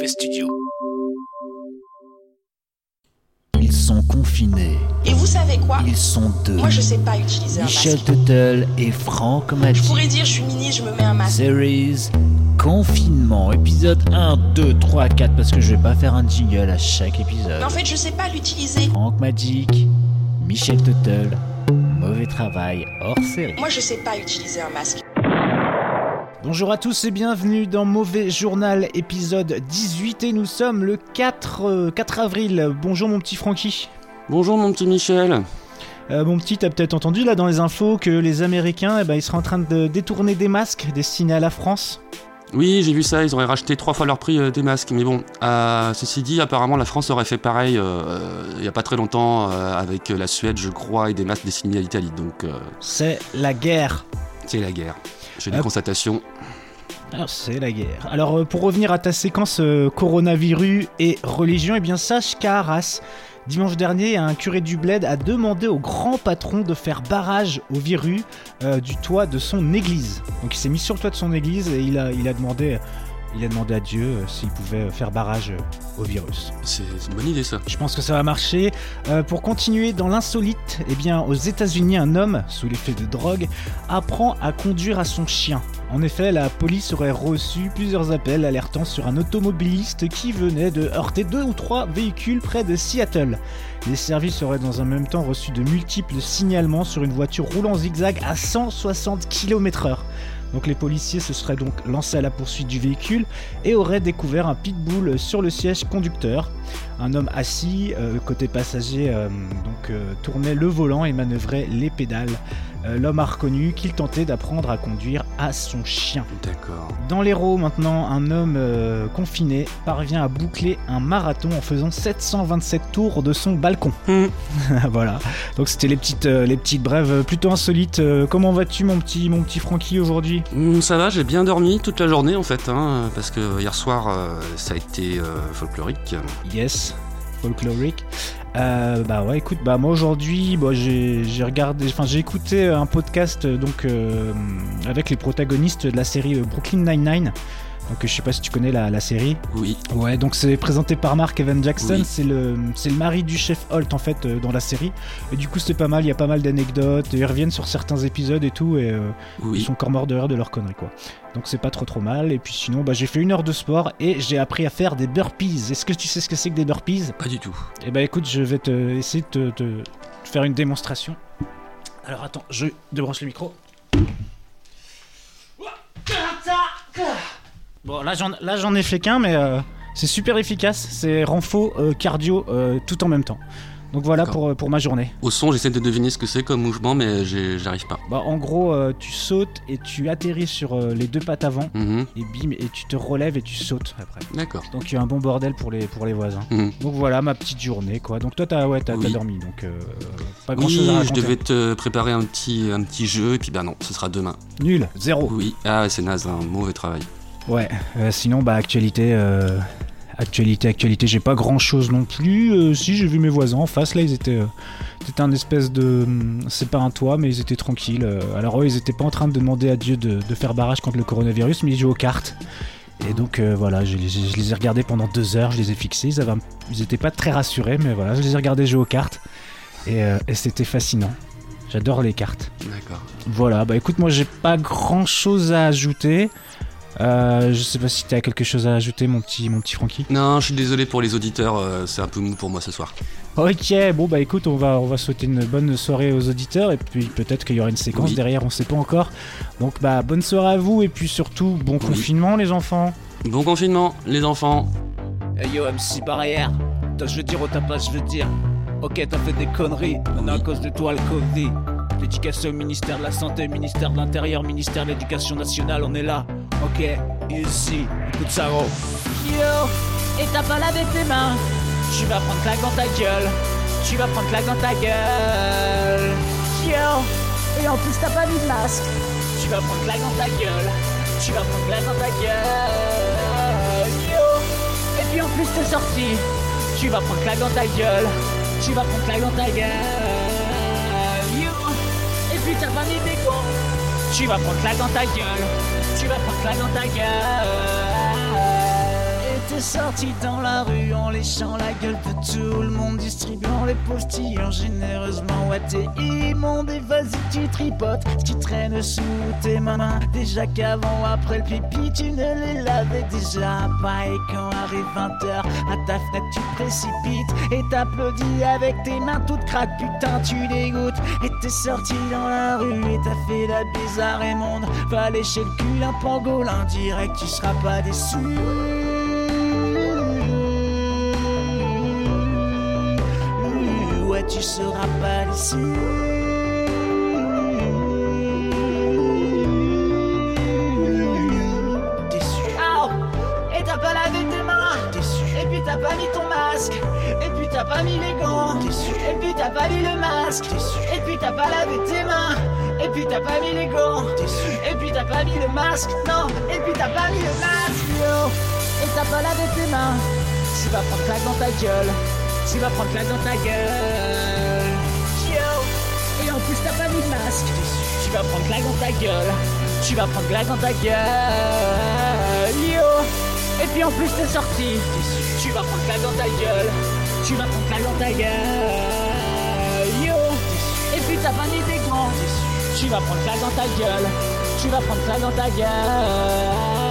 Mauvais Studio. Ils sont confinés. Et vous savez quoi Ils sont deux. Moi, je sais pas utiliser un Michel masque. Tuttle et Franck Je Magic. pourrais dire, je suis ministre, je me mets un masque. Series Confinement, épisode 1, 2, 3, 4, parce que je vais pas faire un jingle à chaque épisode. Mais en fait, je sais pas l'utiliser. Franck Magic, Michel Tuttle, mauvais travail hors série. Moi, je sais pas utiliser un masque. Bonjour à tous et bienvenue dans Mauvais Journal, épisode 18, et nous sommes le 4, euh, 4 avril. Bonjour mon petit Francky. Bonjour mon petit Michel. Euh, mon petit, t'as peut-être entendu là dans les infos que les Américains, eh ben, ils seraient en train de détourner des masques destinés à la France. Oui, j'ai vu ça, ils auraient racheté trois fois leur prix euh, des masques. Mais bon, euh, ceci dit, apparemment la France aurait fait pareil euh, il y a pas très longtemps avec la Suède, je crois, et des masques destinés à l'Italie. Donc C'est la guerre. c'est la guerre. J'ai des Hop. constatations. Alors, c'est la guerre. Alors, euh, pour revenir à ta séquence euh, coronavirus et religion, eh bien, sache qu'à Arras, dimanche dernier, un curé du bled a demandé au grand patron de faire barrage au virus euh, du toit de son église. Donc, il s'est mis sur le toit de son église et il a, il a demandé. Il a demandé à Dieu euh, s'il pouvait euh, faire barrage euh, au virus. C'est c'est une bonne idée ça. Je pense que ça va marcher. Euh, pour continuer dans l'insolite, eh bien, aux États-Unis, un homme sous l'effet de drogue apprend à conduire à son chien. En effet, la police aurait reçu plusieurs appels alertant sur un automobiliste qui venait de heurter deux ou trois véhicules près de Seattle. Les services auraient dans un même temps reçu de multiples signalements sur une voiture roulant en zigzag à 160 km/h. Donc les policiers se seraient donc lancés à la poursuite du véhicule et auraient découvert un pitbull sur le siège conducteur. Un homme assis, euh, côté passager, euh, donc euh, tournait le volant et manœuvrait les pédales. Euh, L'homme a reconnu qu'il tentait d'apprendre à conduire à son chien. D'accord. Dans l'Hérault, maintenant, un homme euh, confiné parvient à boucler un marathon en faisant 727 tours de son balcon. Hmm. voilà. Donc c'était les petites, euh, les petites brèves plutôt insolites. Euh, comment vas-tu, mon petit, mon petit Francky, aujourd'hui? Hmm, ça va, j'ai bien dormi toute la journée en fait, hein, parce que hier soir euh, ça a été euh, folklorique. Yes, folklorique. Euh, bah ouais, écoute, bah moi aujourd'hui, bah, j'ai regardé, enfin j'ai écouté un podcast euh, donc euh, avec les protagonistes de la série euh, Brooklyn Nine-Nine. Donc je sais pas si tu connais la, la série. Oui. Ouais, donc c'est présenté par Mark Evan Jackson. Oui. C'est le c'est le mari du chef Holt en fait euh, dans la série. Et du coup c'est pas mal. Il y a pas mal d'anecdotes. et Ils reviennent sur certains épisodes et tout et euh, ils Oui. sont encore morts de rire de leur conneries quoi. Donc c'est pas trop trop mal. Et puis sinon bah j'ai fait une heure de sport et j'ai appris à faire des burpees. Est-ce que tu sais ce que c'est que des burpees? Pas du tout. Eh bah écoute, je vais te essayer de te, te faire une démonstration. Alors attends, je débranche le micro. Bon, là j'en, ai fait qu'un, mais euh, c'est super efficace. C'est renfo, euh, cardio, euh, tout en même temps. Donc voilà pour, pour ma journée. Au son, j'essaie de deviner ce que c'est comme mouvement, mais j'arrive pas. Bah, en gros, euh, tu sautes et tu atterris sur euh, les deux pattes avant, Mhm. et bim, et tu te relèves et tu sautes après. D'accord. Donc il y a un bon bordel pour les, pour les voisins. Mhm. Donc voilà ma petite journée quoi. Donc toi t'as ouais, dormi, donc euh, pas grand chose Oui, à je raconter. devais te préparer un petit, un petit jeu, et puis bah non, ce sera demain. Nul, zéro. Oui, ah c'est naze, un mauvais travail. Ouais, euh, sinon, bah, actualité, euh, actualité, actualité, j'ai pas grand chose non plus. Euh, si, j'ai vu mes voisins en face, là, ils étaient. c'était un espèce de. hum, C'est pas un toit, mais ils étaient tranquilles. alors, eux, ils étaient pas en train de demander à Dieu de, de faire barrage contre le coronavirus, mais ils jouaient aux cartes. Et donc, euh, voilà, je, les- je les ai regardés pendant deux heures, je les ai fixés. Ils, avaient ils étaient pas très rassurés, mais voilà, je les ai regardés jouer aux cartes. Et, euh, et c'était fascinant. J'adore les cartes. D'accord. Voilà, bah écoute, moi j'ai pas grand chose à ajouter. Euh, je sais pas si t'as quelque chose à ajouter, mon petit, mon petit Francky. Non, je suis désolé pour les auditeurs, euh, c'est un peu mou pour moi ce soir. Ok, bon bah écoute, on va, on va souhaiter une bonne soirée aux auditeurs et puis peut-être qu'il y aura une séquence Oui. derrière, on sait pas encore. Donc bah bonne soirée à vous et puis surtout bon Oui. confinement les enfants. Bon confinement, les enfants. Hey yo MC Barrière, je veux dire au ta place, je veux dire. Ok, t'as fait des conneries, maintenant à cause de toi le Covid. L'éducation, ministère de la Santé, ministère de l'Intérieur, ministère de l'Éducation nationale, on est là. Ok, ici, écoute ça gros. Yo, et t'as pas lavé tes mains. Tu vas prendre claque dans ta gueule, tu vas prendre claque dans ta gueule. Yo, et en plus t'as pas mis de masque. Tu vas prendre claque dans ta gueule, tu vas prendre claque dans ta gueule. Yo, Et puis en plus t'es sorti. tu vas prendre claque dans ta gueule, tu vas prendre claque dans ta gueule. Yo, Et puis t'as pas mis des gants. tu vas prendre claque dans ta gueule, tu vas prendre claque dans ta gueule. Sorti dans la rue en léchant la gueule de tout le monde, distribuant les postillons généreusement. Ouais, t'es immonde et vas-y, tu tripotes ce qui traîne sous tes mains. Déjà qu'avant après le pipi, tu ne les lavais déjà pas. Et quand arrive 20h, à ta fenêtre, tu te précipites et t'applaudis avec tes mains toutes craques. Putain, tu dégoûtes. Et t'es sorti dans la rue et t'as fait la bizarre et monde. Va lécher le cul un pangolin direct, tu seras pas déçu. Tu seras pas déçu. Déçu. Ow Et t'as pas lavé tes mains? Déçu. Et puis t'as pas mis ton masque? Et puis t'as pas mis les gants? Déçu. Et puis t'as pas mis le masque? Déçu. Et puis t'as pas lavé tes mains? Et puis t'as pas mis les gants? Déçu. Et puis t'as pas mis le masque? Non Et puis t'as pas mis le masque Yo Et t'as pas lavé tes mains? Tu vas prendre claque dans ta gueule Tu vas prendre claque dans ta gueule. Yo. Et en plus t'as pas mis de masque. Tu vas prendre claque dans ta gueule. Tu vas prendre claque dans ta gueule. Yo. Et puis en plus t'es sorti. Tu vas prendre claque dans ta gueule. Tu vas prendre claque dans ta gueule. Yo. Et puis t'as pas mis des gants. Tu vas prendre claque dans ta gueule. Tu vas prendre claque dans ta gueule